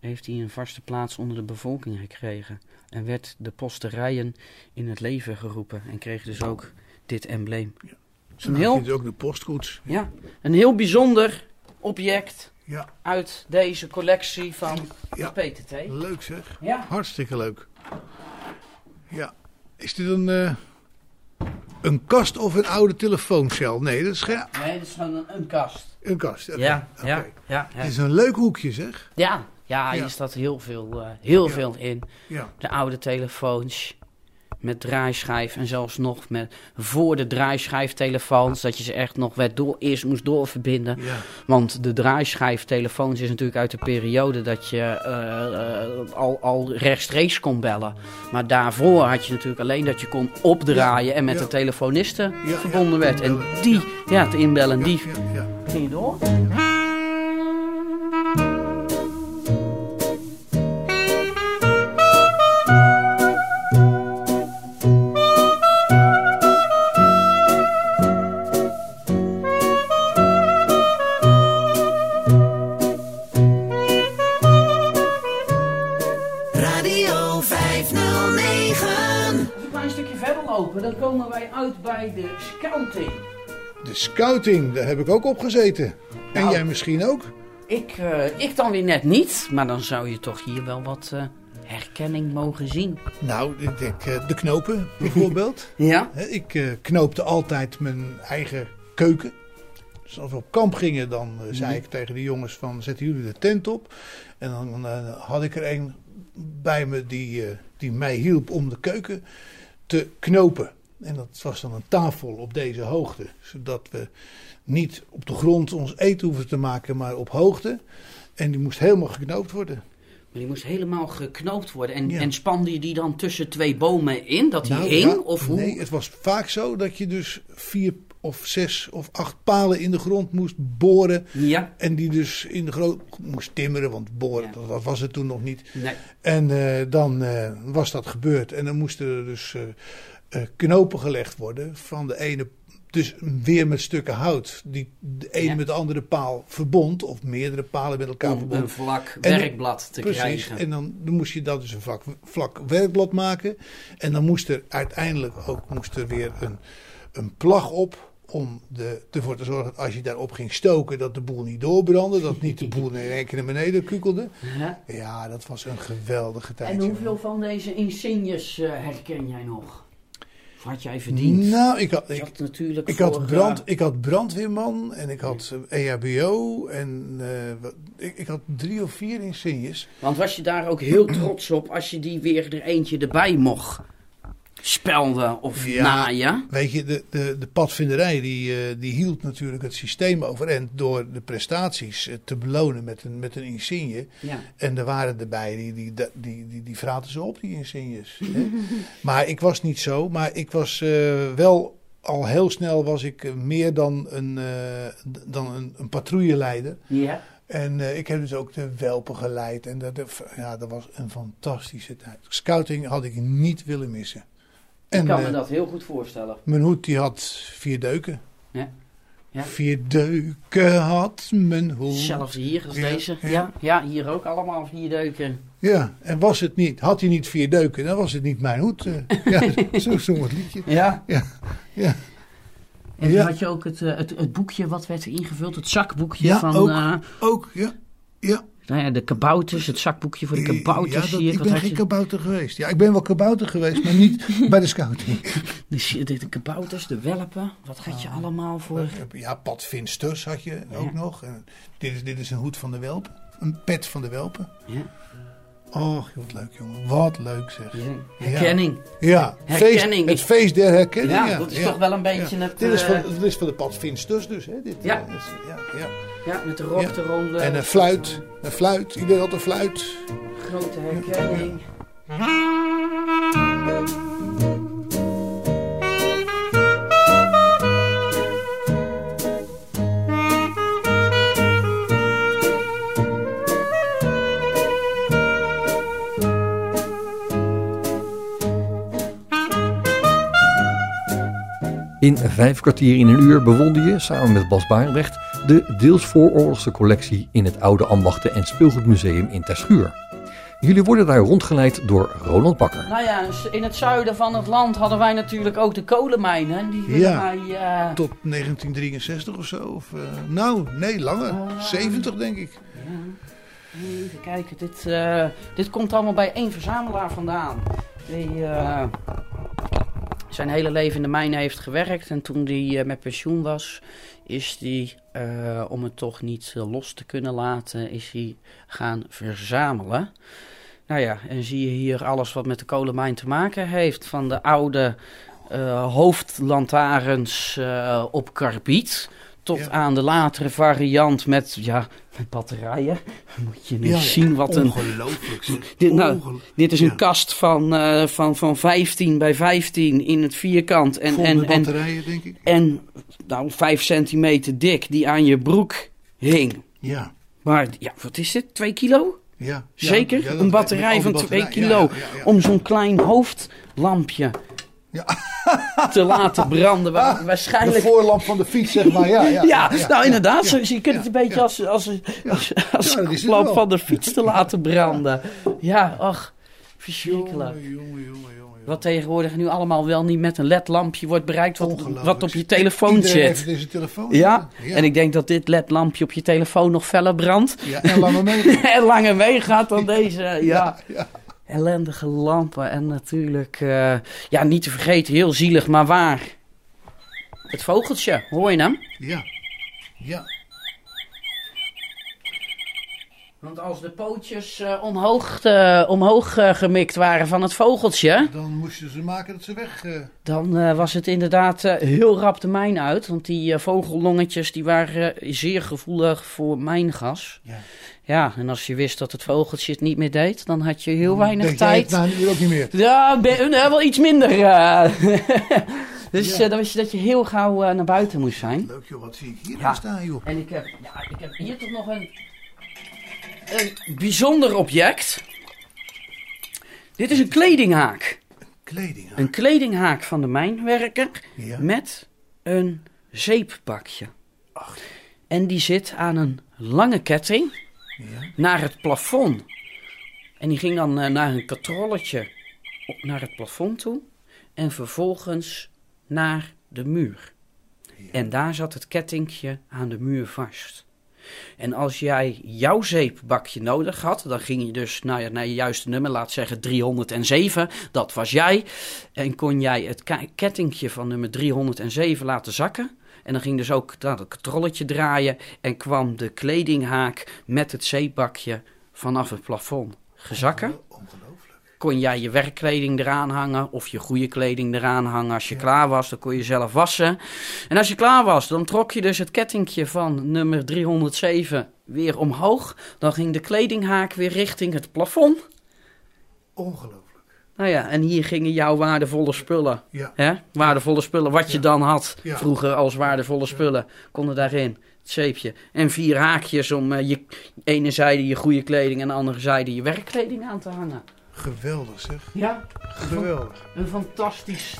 heeft hij een vaste plaats onder de bevolking gekregen en werd de posterijen in het leven geroepen en kreeg dus ook dit embleem. Zo Een heel- je dus ook de postkoets. Ja, een heel bijzonder object Ja, uit deze collectie van Ja. de PTT. leuk zeg. Ja. Hartstikke leuk. Ja. Is dit een, eh, een kast of een oude telefooncel? Nee, dat is geen... Nee, dat is gewoon een, een kast. Een kast. Ja, Oké. ja, ja, ja. Het is een leuk hoekje zeg. Ja, Ja, hier staat heel veel, eh, heel veel in. Ja. De oude telefoons met draaischijf en zelfs nog met voor de draaischijftelefoons dat je ze echt nog werd door, eerst moest doorverbinden. Ja. Want de draaischijftelefoons is natuurlijk uit de periode dat je eh, eh, al, al rechtstreeks kon bellen. Maar daarvoor had je natuurlijk alleen dat je kon opdraaien en met ja. de telefonisten verbonden werd. En die, ja. het inbellen, die ging je door. De scouting. De scouting, daar heb ik ook op gezeten. En Nou. jij misschien ook? Ik, eh, ik dan weer net niet, maar dan zou je toch hier wel wat eh, herkenning mogen zien. Nou, ik denk eh, de knopen bijvoorbeeld. Ja? Ik knoopte altijd mijn eigen keuken. Dus als we op kamp gingen, dan zei Mhm. ik tegen de jongens van zetten jullie de tent op. En dan had ik er een bij me die, die mij hielp om de keuken te knopen. En dat was dan een tafel op deze hoogte. Zodat we niet op de grond ons eten hoeven te maken, maar op hoogte. En die moest helemaal geknoopt worden. Maar die moest helemaal geknoopt worden. En, Ja. en spande je die dan tussen twee bomen in, dat die Nou, hing? ja, of hoe? Nee, het was vaak zo dat je dus vier of zes of acht palen in de grond moest boren. Ja. En die dus in de grond moest timmeren, want boren, Ja. dat, was het toen nog niet. Nee. En eh, dan eh, was dat gebeurd. En dan moesten er dus eh, knopen gelegd worden van de ene. Dus weer met stukken hout, die de ene Ja. met de andere paal verbond, of meerdere palen met elkaar Om verbond. een vlak En- werkblad te Precies, krijgen. en dan, dan moest je dat dus een vlak, vlak werkblad maken. En dan moest er uiteindelijk ook moest er weer een, een plag op. Om de, ervoor te zorgen dat als je daarop ging stoken, dat de boel niet doorbrandde. Dat niet de boel in één keer naar beneden kukelde. Ja. Ja, dat was een geweldige tijd. En hoeveel van deze insignes eh, herken jij nog? Had jij verdiend? Nou, ik had, ik, had natuurlijk ik, had brand, ik had brandweerman en ik had eh, EHBO. En eh, ik, ik had drie of vier insignes. want was je daar ook heel trots op als je die weer er eentje erbij mocht spelden of Ja. naaien? Weet je, de, de, de padvinderij die, eh, die hield natuurlijk het systeem overeind door de prestaties eh, te belonen met een, met een insigne. Ja. En er waren erbij die, die, die, die, die, die vraten ze op, die insignes. hè. maar ik was niet zo, maar ik was eh, wel al heel snel was ik meer dan een, d- dan een, een patrouilleleider. Ja. En ik heb dus ook de welpen geleid. En dat- ja, dat was een fantastische tijd. Scouting had ik niet willen missen. Ik kan me eh, dat heel goed voorstellen. mijn hoed die had vier deuken. Ja. Ja. Vier deuken had mijn hoed. Zelfs hier als Ja, deze. ja. Ja. Hier ook allemaal vier deuken. Ja, en was het niet, had hij niet vier deuken, dan was het niet mijn hoed. eh. ja, zo zong het liedje. Ja. Ja, ja. En had je ook het, eh, het, het boekje wat werd er ingevuld, het zakboekje Ja, van ook. Ook, ja. Ja, nou ja, de kabouters, het zakboekje voor de kabouters. ja dat, ik. ben geen je? kabouter geweest. Ja, ik ben wel kabouter geweest, maar niet bij de scouting. De, de, de kabouters, de welpen, wat had Ah. je allemaal voor? Ja, padvinsters had je ook nog. En dit, is, dit is een hoed van de welpen. Een pet van de welpen. Ja. Oh, wat leuk jongen. Wat leuk zeg. Ja. Herkenning. Ja, Herkenning. Feest, het feest der herkenning. Ja, dat is toch wel een beetje het... Dit is, eh, van, dit is van de padvinsters dus. Hè? Dit, Ja. eh, is- ja, ja. Ja, met de rok Ja. eronder. En een fluit. Een fluit. Iedereen had een fluit. Grote herkenning. In vijf kwartier in een uur bewonder je, samen met Bas Barendrecht, de deels vooroorlogse collectie in het Oude Ambachten en Speelgoedmuseum in Terschuur. Jullie worden daar rondgeleid door Roland Bakker. Nou ja, in het zuiden van het land hadden wij natuurlijk ook de kolenmijnen. En die Ja. wij... eh, Tot 1963 of zo. Of, eh, nou, nee, langer. Ah. 70 denk ik. ja. Even kijken, dit, eh, dit komt allemaal bij één verzamelaar vandaan. Die, eh, zijn hele leven in de mijnen heeft gewerkt. En toen hij met pensioen was, is hij, eh, om het toch niet eh, los te kunnen laten, is hij gaan verzamelen. Nou ja, en zie je hier alles wat met de kolenmijn te maken heeft. Van de oude eh, hoofdlantaarns op karbiet. Tot Ja. aan de latere variant met, ja, met batterijen. Moet je niet Ja, zien wat een... Ongelooflijk. Dit, nou, dit is een Ja. kast van, eh, van, van 15 bij 15 in het vierkant. En, en, en, batterijen, denk ik. en nou, 5 centimeter dik die aan je broek hing. Ja. Maar ja, wat is dit? 2 kilo? Ja. Zeker? Een batterij van die 2 batterijen. kilo. Om zo'n klein hoofdlampje Ja. te laten branden. Wa- De Waarschijnlijk. voorlamp van de fiets, zeg maar. Ja, ja, Ja, nou inderdaad. zo, je kunt het een beetje als, als, als, als lamp wel. van de fiets te laten branden. Ja, ach, verschrikkelijk. Jongen, jongen, jongen, jongen. Wat tegenwoordig nu allemaal wel niet met een ledlampje wordt bereikt, wat, wat op je telefoon Iedereen zit. deze telefoon. Ja, ja. en ik denk dat dit ledlampje op je telefoon nog feller brandt. Ja, en laat me mee. en langer meegaat dan deze. Ja. Ellendige lampen. En natuurlijk, eh, ja, niet te vergeten, heel zielig, maar waar. Het vogeltje, hoor je hem? Ja. Ja. Want als de pootjes eh, omhoog, eh, omhoog eh, gemikt waren van het vogeltje, Dan moesten ze maken dat ze weg... dan was het inderdaad heel rap de mijn uit. Want die vogellongetjes die waren zeer gevoelig voor mijngas. Ja. Ja, en als je wist dat het vogeltje het niet meer deed, dan had je heel weinig denk tijd. nou nu ook niet meer. Ja, ben, wel iets minder. dus Ja. dan wist je dat je heel gauw naar buiten moest zijn. Leuk joh, wat zie ik hier Ja. staan joh. En ik heb, ja, ik heb hier toch nog een, een bijzonder object. Dit is een kledinghaak. Een kledinghaak van de mijnwerker Ja. met een zeepbakje. En die zit aan een lange ketting Ja. naar het plafond. En die ging dan eh, naar een katrolletje op, naar het plafond toe. En vervolgens naar de muur. En daar zat het kettingje aan de muur vast. En als jij jouw zeepbakje nodig had, dan ging je dus nou ja, naar je juiste nummer, laat zeggen 307, dat was jij. En kon jij het ke- kettingje van nummer 307 laten zakken. En dan ging dus ook dat het katrolletje draaien en kwam de kledinghaak met het zeepbakje vanaf het plafond gezakken. Kon jij je werkkleding eraan hangen of je goede kleding eraan hangen. Als je klaar was, dan kon je zelf wassen. En als je klaar was, dan trok je dus het kettingje van nummer 307 weer omhoog. Dan ging de kledinghaak weer richting het plafond. Ongelooflijk. Nou ja, en hier gingen jouw waardevolle spullen. Ja. Hè? Waardevolle spullen, wat je Ja. dan had Ja. vroeger als waardevolle spullen, konden daarin. Het zeepje. En vier haakjes om eh, je ene zijde je goede kleding en de andere zijde je werkkleding aan te hangen. Geweldig zeg. Ja, Geweldig. Een fantastisch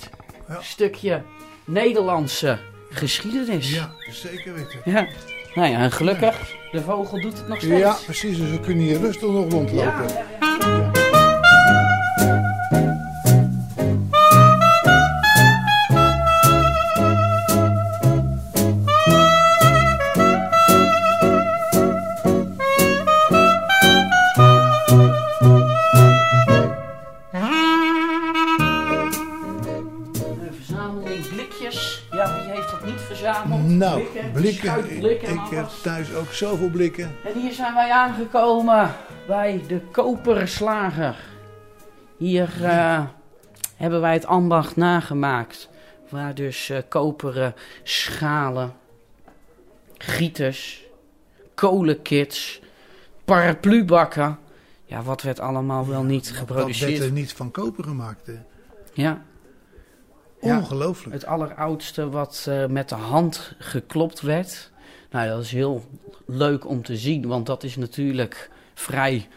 Ja. stukje Nederlandse geschiedenis. Ja, zeker weten. Ja. Nou ja, en gelukkig, de vogel doet het nog steeds. Ja, precies. Dus we kunnen hier rustig nog rondlopen. Ja, ja, Nou, blikken, Ik heb thuis ook zoveel blikken. En hier zijn wij aangekomen bij de Koperslager. Hier eh, hebben wij het ambacht nagemaakt. Waar dus eh, koperen schalen, gieters, kolenkits, paraplubakken. Ja, wat werd allemaal wel niet Dat werd geproduceerd. er niet van koper gemaakt. Hè. Ja. Ongelooflijk. het alleroudste wat eh, met de hand geklopt werd. Nou, dat is heel leuk om te zien, want dat is natuurlijk vrij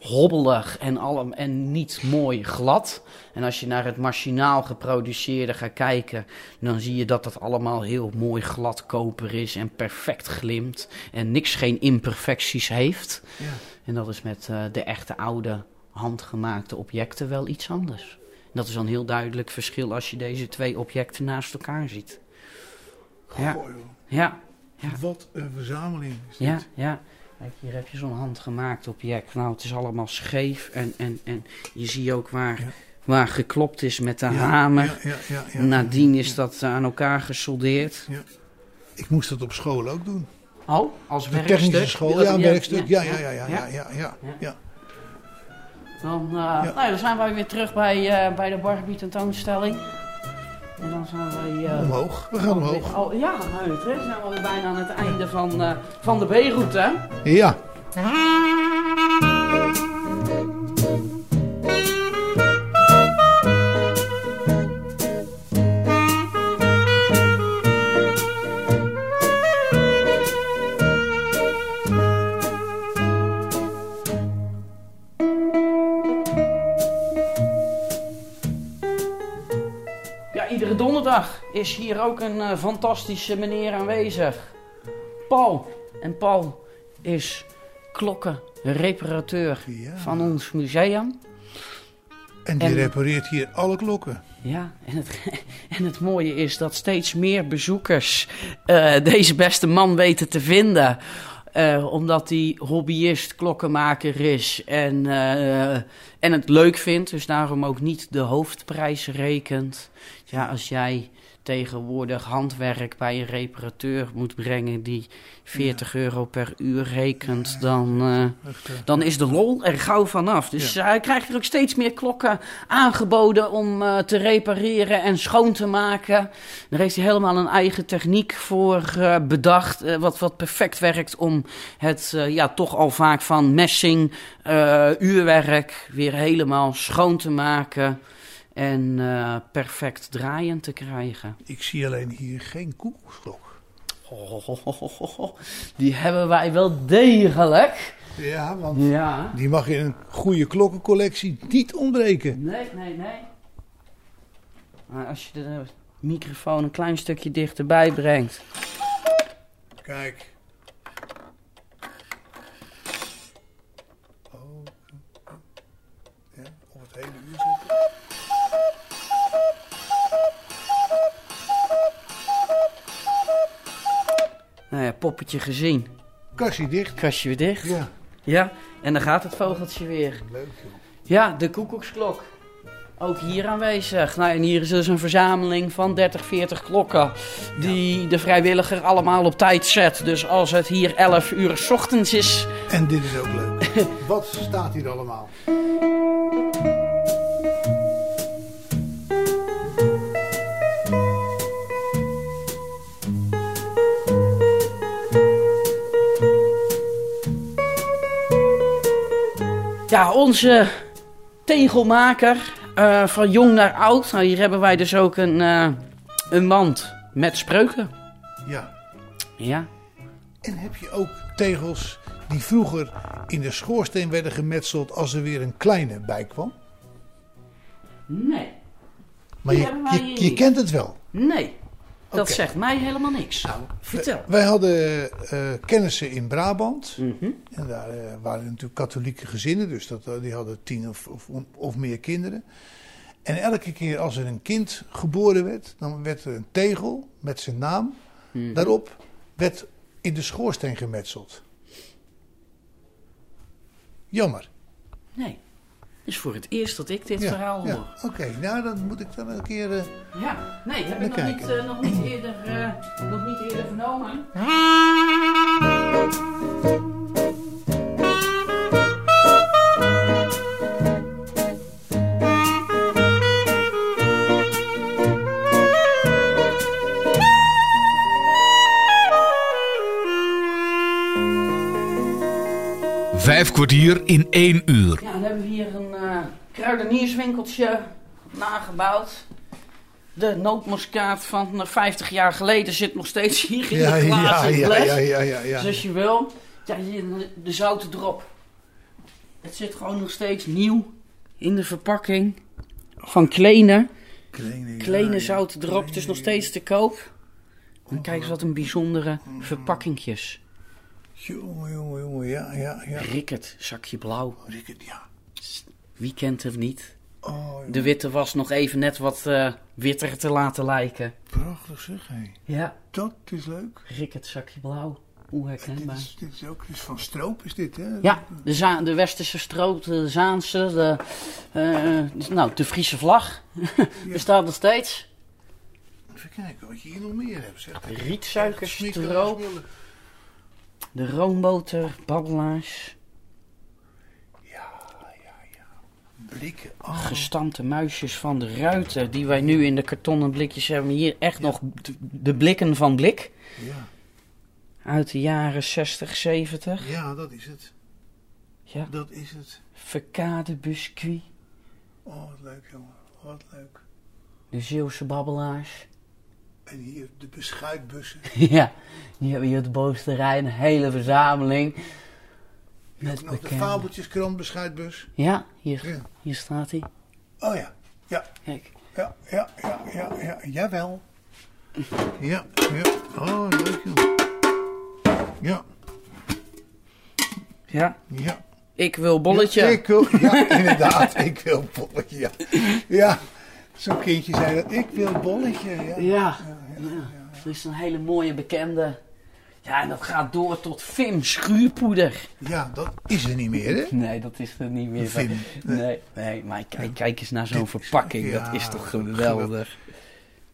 hobbelig en, allem, en niet mooi glad. En als je naar het machinaal geproduceerde gaat kijken, dan zie je dat dat allemaal heel mooi glad koper is en perfect glimt en niks geen imperfecties heeft. Ja. En dat is met eh, de echte oude handgemaakte objecten wel iets anders. Dat is dan een heel duidelijk verschil als je deze twee objecten naast elkaar ziet. Ja. Goh, joh. Ja, Ja. Wat een verzameling is dit. ja, ja. Kijk, hier heb je zo'n handgemaakt object. Nou, het is allemaal scheef en, en, en je ziet ook waar, Ja. waar geklopt is met de Ja, hamer. Ja, ja, ja, ja. Nadien is dat aan elkaar gesoldeerd. Ik moest dat op school ook doen. Oh, als De werkstuk? technische school, ja, werkstuk. Ja, ja, ja, ja, ja, ja, Ja. Dan, eh, nou ja, dan zijn wij weer terug bij, eh, bij de Barbie tentoonstelling. En dan zijn wij... eh, Omhoog, we gaan omhoog. Oh, ja, dan zijn we bijna aan het einde van, eh, van de B-route. Ja, Ja, donderdag is hier ook een eh, fantastische meneer aanwezig. Paul. En Paul is klokkenreparateur Ja. van ons museum. en die En- repareert hier alle klokken. Ja, en het, en het mooie is dat steeds meer bezoekers eh, deze beste man weten te vinden. Eh, omdat hij hobbyist, klokkenmaker is en, en het leuk vindt. Dus daarom ook niet de hoofdprijs rekent. Ja, als jij tegenwoordig handwerk bij een reparateur moet brengen die 40 euro per uur rekent, dan... eh, Echt, eh, dan is de lol er gauw vanaf. Dus eh, hij krijgt er ook steeds meer klokken aangeboden om eh, te repareren en schoon te maken. Daar heeft hij helemaal een eigen techniek voor eh, bedacht. eh, wat, wat perfect werkt om het eh, ja, toch al vaak van messing eh, uurwerk weer helemaal schoon te maken. En eh, perfect draaiend te krijgen. Ik zie alleen hier geen koekoeksklok. Die hebben wij wel degelijk. Ja, want Ja. die mag in een goede klokkencollectie niet ontbreken. Nee, nee, nee. Maar als je de microfoon een klein stukje dichterbij brengt. Kijk. Oh. Ja, of het hele uur zitten. Nou ja, poppetje gezien. Kastje dicht. Kastje weer dicht. Ja, Ja, en dan gaat het vogeltje weer. leuk joh. Ja, de koekoeksklok. Ook hier aanwezig. Nou, en hier is dus een verzameling van 30, 40 klokken. Die de vrijwilliger allemaal op tijd zet. Dus als het hier 11 uur 's ochtends is. En dit is ook leuk. Wat staat hier allemaal? Ja, onze tegelmaker. eh, van jong naar oud. Nou, hier hebben wij dus ook een, eh, een mand met spreuken. Ja. Ja. En heb je ook tegels die vroeger in de schoorsteen werden gemetseld als er weer een kleine bij kwam? Nee. Maar je, je, kent het wel. Nee. Dat zegt mij helemaal niks. Nou, Vertel. Wij hadden eh, kennissen in Brabant. Mhm. En daar eh, waren natuurlijk katholieke gezinnen, dus dat, eh, die hadden tien of, of, of meer kinderen. En elke keer als er een kind geboren werd, dan werd er een tegel met zijn naam Mhm. daarop, werd in de schoorsteen gemetseld. Jammer. Nee. Het is voor het eerst dat ik dit Ja, verhaal ja. hoor. Oké, nou dan moet ik dan een keer. eh, Ja, nee, heb ik nog niet, eh, nog niet eerder, eh, nog niet eerder vernomen. Vijf kwartier in één uur. Ja, dan hebben we hier een kruidenierswinkeltje nagebouwd. De nootmuskaat van eh, 50 jaar geleden zit nog steeds hier in ja, de ja, glazen ja, ja, ja. Dus als je wil, ja, hier de, de zoute drop. Het zit gewoon nog steeds nieuw in de verpakking. Van Kleene. Kleine, Kleine ja, ja. zoute drop. Het is nog steeds te koop. En kijk eens wat een bijzondere Mm. verpakkingjes. Jongen, jongen, jongen, ja, ja, ja. Ricket, zakje blauw. Rickert, ja. Wie kent het niet? Oh, De witte was nog even net wat eh, witter te laten lijken. prachtig zeg, hé. Ja, Dat is leuk. Ricket, zakje blauw. Hoe herkenbaar. Dit is, dit is ook is van Stroop, is dit, hè? Ja, de, de Westerse stroop, de Zaanse, de, eh, nou, de Friese vlag bestaat nog steeds. Even kijken wat je hier nog meer hebt, zeg. Rietsuikerstroop, de roomboter, babbelaars, Ja, ja, ja. Blikken. Oh, gestampte muisjes van de ruiten, die wij nu in de kartonnen blikjes hebben. Hier echt nog de blikken van blik, ja. uit de jaren 60, 70. ja, dat is het. Ja, Dat is het. verkade biscuit, Oh, wat leuk, jongen. Wat leuk. de Zeeuwse babbelaars. En hier de beschuitbussen. Ja, hier hebben hier op de bovenste rij een hele verzameling. Met Nog de fabeltjeskrant beschuitbus. Ja, hier, Ja. hier staat hij. Oh ja. Ja, Kijk. ja, ja, ja, ja, ja. Jawel. Ja, ja. Oh, leuk, joh. Ja, Ja, ja. ik wil bolletje. Ja, ik wil, ja, inderdaad. ik wil bolletje, ja. Ja, zo'n kindje zei dat. Ik wil bolletje, ja. Ja, ja, ja. er is een hele mooie bekende. Ja, en dat gaat door tot Vim schuurpoeder. Ja, dat is er niet meer, hè? Nee, dat is er niet meer. Vim. Nee, nee, maar kijk, kijk eens naar zo'n verpakking. ja, dat is toch geweldig.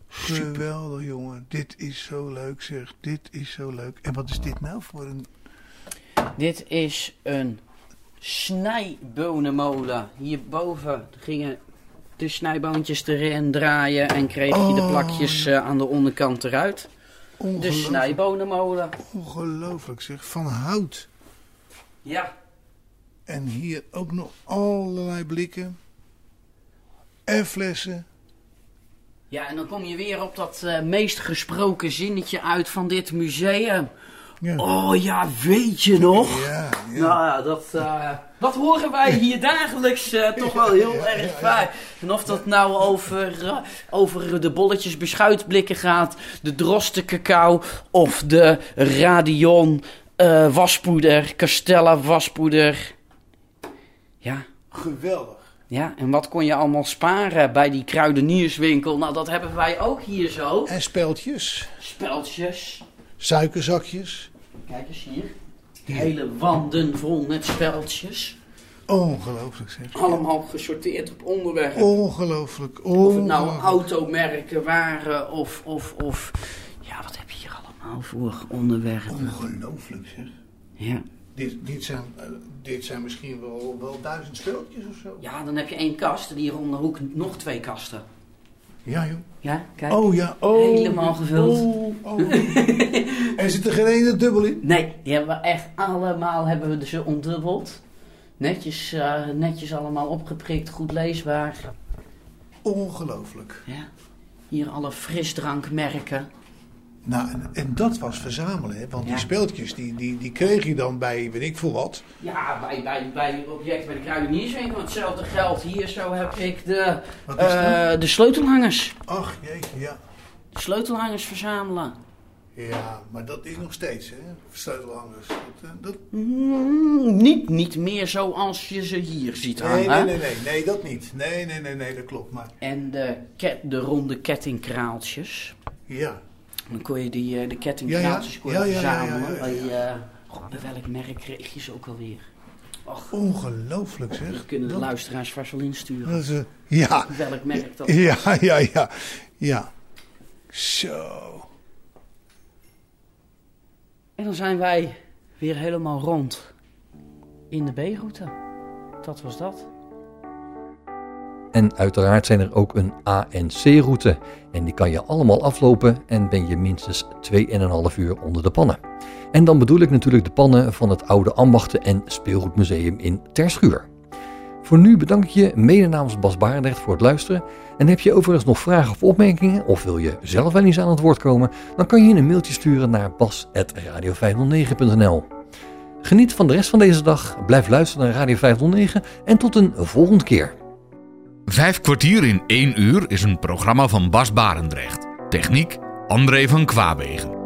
Geweldig, jongen. Dit is zo leuk, zeg. Dit is zo leuk. En wat is dit nou voor een... Dit is een snijbonenmolen. Hierboven gingen de snijboontjes erin draaien en kreeg je de Oh, plakjes eh, aan de onderkant eruit. De snijbonenmolen. ongelooflijk, zeg. Van hout. Ja, En hier ook nog allerlei blikken. En flessen. Ja, en dan kom je weer op dat eh, meest gesproken zinnetje uit van dit museum. Ja. Oh ja, weet je nog? Ja, ja. Nou ja, dat, eh, dat horen wij hier dagelijks eh, toch wel heel erg vaak. En of dat nou over, eh, over de bolletjes beschuitblikken gaat, de droste cacao of de radion waspoeder, Castella waspoeder. Ja, Geweldig. ja, en wat kon je allemaal sparen bij die kruidenierswinkel? Nou, dat hebben wij ook hier zo. En speltjes. Speltjes. Suikerzakjes. Kijk eens hier. Hele wanden vol met speltjes. Ongelooflijk, zeg. Allemaal gesorteerd op onderwerp. Ongelooflijk. Of het nou automerken waren of, of, of... Ja, wat heb je hier allemaal voor onderwerpen? Ongelooflijk, zeg. Ja. Dit, dit, zijn, eh, dit zijn misschien wel, wel duizend speltjes of zo. ja, dan heb je één kast en hier om de hoek nog twee kasten. Ja, joh. Ja, kijk. Oh ja. Oh, Helemaal gevuld. Oh, oh. en zit er geen ene dubbel in? Nee, die hebben we echt allemaal hebben we ze ontdubbeld. Netjes, eh, netjes allemaal opgeprikt, goed leesbaar. Ongelooflijk. Ja. Hier alle frisdrankmerken. Nou, en, en dat was verzamelen, hè? want Ja. die speeltjes die, die, die kreeg je dan bij, weet ik veel wat. Ja, bij, bij, bij het object bij de kruidenierswinkel. Hetzelfde geld. Hier zo heb ik de, eh, de sleutelhangers. Ach jeetje, ja. De sleutelhangers verzamelen. Ja, maar dat is nog steeds, hè? Sleutelhangers. Dat, eh, dat... Mm, niet, niet meer zoals je ze hier ziet hangen. Nee, nee, nee, nee, nee, dat niet. Nee, nee, nee, nee, dat klopt. Maar En de, ket, de ronde kettingkraaltjes. ja, Dan kon je die, eh, de je Ja, ja, verzamelen. Bij, god, bij welk merk kreeg je ze ook alweer? Och, ongelooflijk zeg. dat kunnen de Dat- luisteraars vast wel insturen. dat is, ja, Welk merk dat ja, ja, ja, ja. Zo. En dan zijn wij weer helemaal rond in de B-route. Dat was dat. En uiteraard zijn er ook een A- en C-route. En die kan je allemaal aflopen en ben je minstens 2,5 uur onder de pannen. En dan bedoel ik natuurlijk de pannen van het oude Ambachten en Speelgoedmuseum in Terschuur. Voor nu bedank ik je mede namens Bas Barendrecht voor het luisteren. En heb je overigens nog vragen of opmerkingen of wil je zelf wel eens aan het woord komen, dan kan je een mailtje sturen naar bas.radio509.nl. Geniet van de rest van deze dag, blijf luisteren naar Radio 509 en tot een volgende keer. Vijf kwartier in één uur is een programma van Bas Barendrecht. Techniek André van Kwaabegen.